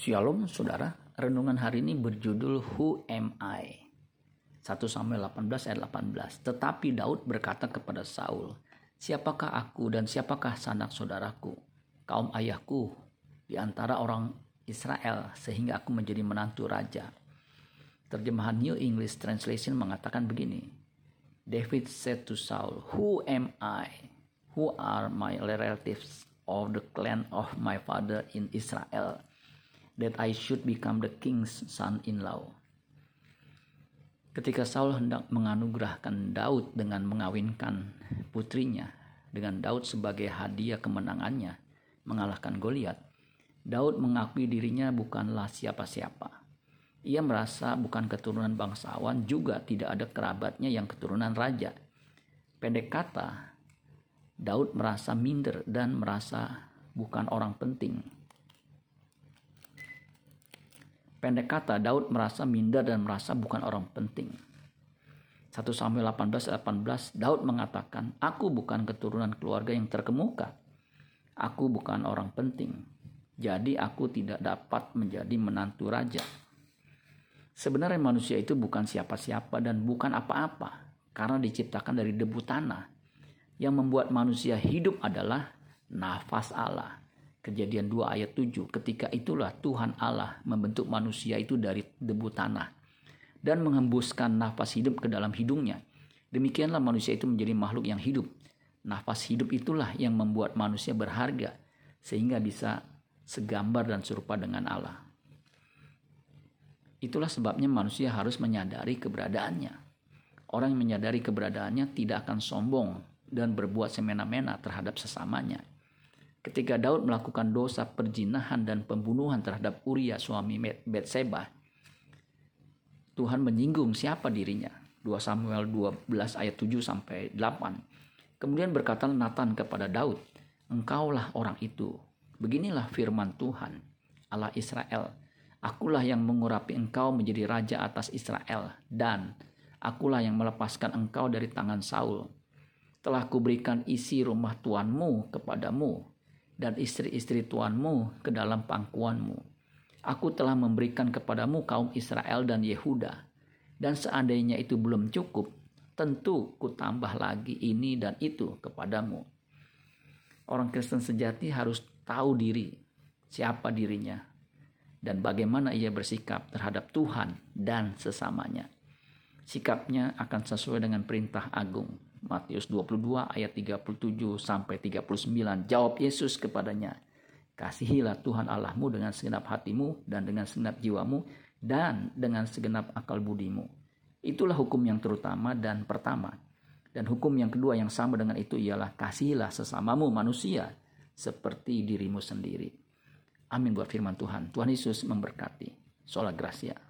Shalom saudara, renungan hari ini berjudul Who Am I? 1 Samuel 18 ayat 18. Tetapi Daud berkata kepada Saul, Siapakah aku dan siapakah sanak saudaraku, kaum ayahku di antara orang Israel sehingga aku menjadi menantu raja. Terjemahan New English Translation mengatakan begini. David said to Saul, Who am I? Who are my relatives of the clan of my father in Israel? That I should become the king's son-in-law. Ketika Saul hendak menganugerahkan Daud dengan mengawinkan putrinya dengan Daud sebagai hadiah kemenangannya mengalahkan Goliat, Daud mengakui dirinya bukanlah siapa-siapa. Ia merasa bukan keturunan bangsawan, juga tidak ada kerabatnya yang keturunan raja. Pendek kata, Daud merasa minder dan merasa bukan orang penting Pendek kata, Daud merasa minder dan merasa bukan orang penting. 1 Samuel 18 18 Daud mengatakan, "Aku bukan keturunan keluarga yang terkemuka. Aku bukan orang penting. Jadi aku tidak dapat menjadi menantu raja." Sebenarnya manusia itu bukan siapa-siapa dan bukan apa-apa karena diciptakan dari debu tanah. Yang membuat manusia hidup adalah nafas Allah. Kejadian 2 ayat 7. Ketika itulah Tuhan Allah membentuk manusia itu dari debu tanah dan menghembuskan nafas hidup ke dalam hidungnya. Demikianlah manusia itu menjadi makhluk yang hidup. Nafas hidup itulah yang membuat manusia berharga sehingga bisa segambar dan serupa dengan Allah. Itulah sebabnya manusia harus menyadari keberadaannya. Orang yang menyadari keberadaannya tidak akan sombong dan berbuat semena-mena terhadap sesamanya ketika Daud melakukan dosa perjinahan dan pembunuhan terhadap Uria suami Betseba, Tuhan menyinggung siapa dirinya. 2 Samuel 12 ayat 7 sampai 8. Kemudian berkata Nathan kepada Daud, "Engkaulah orang itu. Beginilah firman Tuhan, Allah Israel. Akulah yang mengurapi engkau menjadi raja atas Israel dan akulah yang melepaskan engkau dari tangan Saul. Telah kuberikan isi rumah tuanmu kepadamu dan istri-istri tuanmu ke dalam pangkuanmu. Aku telah memberikan kepadamu kaum Israel dan Yehuda. Dan seandainya itu belum cukup, tentu ku tambah lagi ini dan itu kepadamu. Orang Kristen sejati harus tahu diri, siapa dirinya, dan bagaimana ia bersikap terhadap Tuhan dan sesamanya. Sikapnya akan sesuai dengan perintah agung Matius 22 ayat 37 sampai 39. Jawab Yesus kepadanya, Kasihilah Tuhan Allahmu dengan segenap hatimu dan dengan segenap jiwamu dan dengan segenap akal budimu. Itulah hukum yang terutama dan pertama. Dan hukum yang kedua yang sama dengan itu ialah kasihilah sesamamu manusia seperti dirimu sendiri. Amin buat firman Tuhan. Tuhan Yesus memberkati. Sola Gracia.